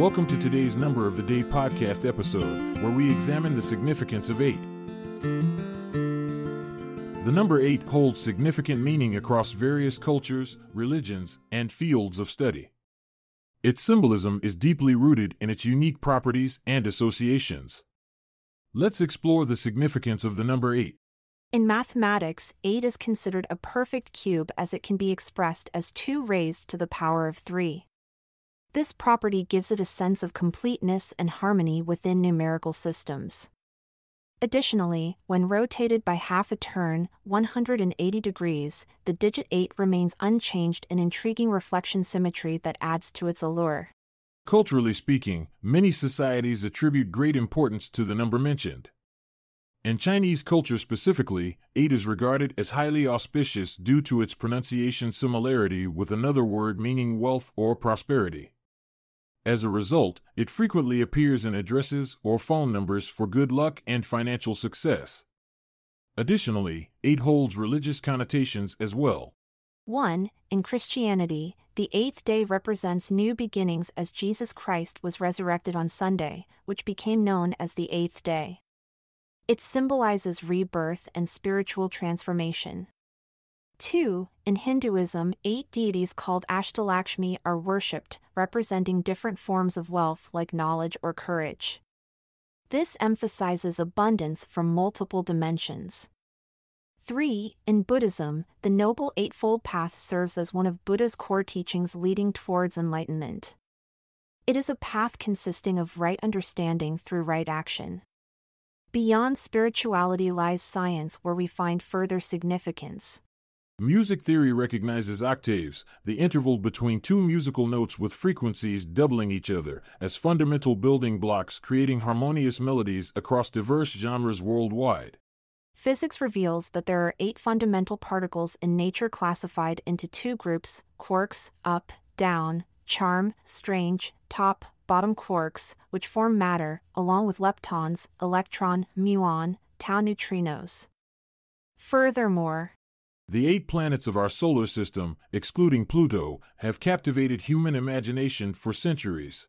Welcome to today's Number of the Day podcast episode, where we examine the significance of eight. The number eight holds significant meaning across various cultures, religions, and fields of study. Its symbolism is deeply rooted in its unique properties and associations. Let's explore the significance of the number 8. In mathematics, 8 is considered a perfect cube as it can be expressed as 2 raised to the power of 3. This property gives it a sense of completeness and harmony within numerical systems. Additionally, when rotated by half a turn, 180 degrees, the digit 8 remains unchanged an intriguing reflection symmetry that adds to its allure. Culturally speaking, many societies attribute great importance to the number mentioned. In Chinese culture specifically, 8 is regarded as highly auspicious due to its pronunciation similarity with another word meaning wealth or prosperity. As a result, it frequently appears in addresses or phone numbers for good luck and financial success. Additionally, 8 holds religious connotations as well. 1. In Christianity, the eighth day represents new beginnings as Jesus Christ was resurrected on Sunday, which became known as the eighth day. It symbolizes rebirth and spiritual transformation. 2. In Hinduism, eight deities called Ashtalakshmi are worshipped, representing different forms of wealth like knowledge or courage. This emphasizes abundance from multiple dimensions. 3. In Buddhism, the Noble Eightfold Path serves as one of Buddha's core teachings leading towards enlightenment. It is a path consisting of right understanding through right action. Beyond spirituality lies science, where we find further significance. Music theory recognizes octaves, the interval between two musical notes with frequencies doubling each other, as fundamental building blocks creating harmonious melodies across diverse genres worldwide. Physics reveals that there are eight fundamental particles in nature classified into two groups quarks, up, down, charm, strange, top, bottom quarks, which form matter, along with leptons, electron, muon, tau neutrinos. Furthermore, the eight planets of our solar system, excluding Pluto, have captivated human imagination for centuries.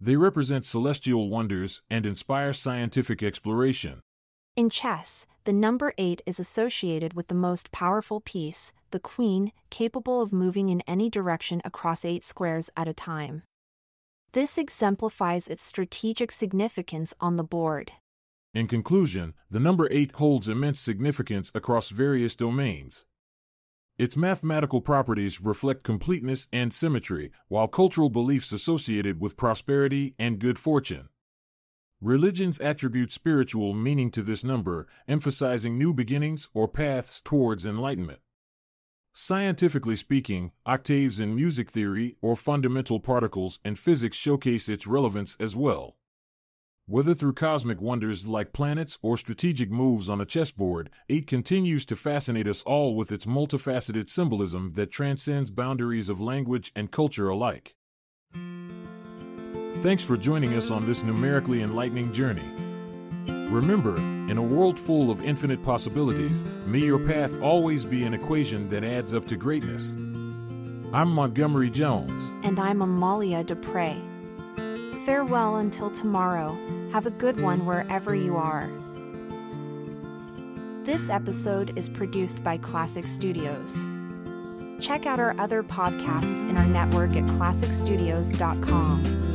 They represent celestial wonders and inspire scientific exploration. In chess, the number 8 is associated with the most powerful piece, the queen, capable of moving in any direction across 8 squares at a time. This exemplifies its strategic significance on the board. In conclusion, the number 8 holds immense significance across various domains. Its mathematical properties reflect completeness and symmetry, while cultural beliefs associated with prosperity and good fortune. Religions attribute spiritual meaning to this number, emphasizing new beginnings or paths towards enlightenment. Scientifically speaking, octaves in music theory or fundamental particles in physics showcase its relevance as well. Whether through cosmic wonders like planets or strategic moves on a chessboard, 8 continues to fascinate us all with its multifaceted symbolism that transcends boundaries of language and culture alike. Thanks for joining us on this numerically enlightening journey. Remember, in a world full of infinite possibilities, may your path always be an equation that adds up to greatness. I'm Montgomery Jones. And I'm Amalia Dupre. Farewell until tomorrow. Have a good one wherever you are. This episode is produced by Klassic Studios. Check out our other podcasts in our network at klassicstudios.com.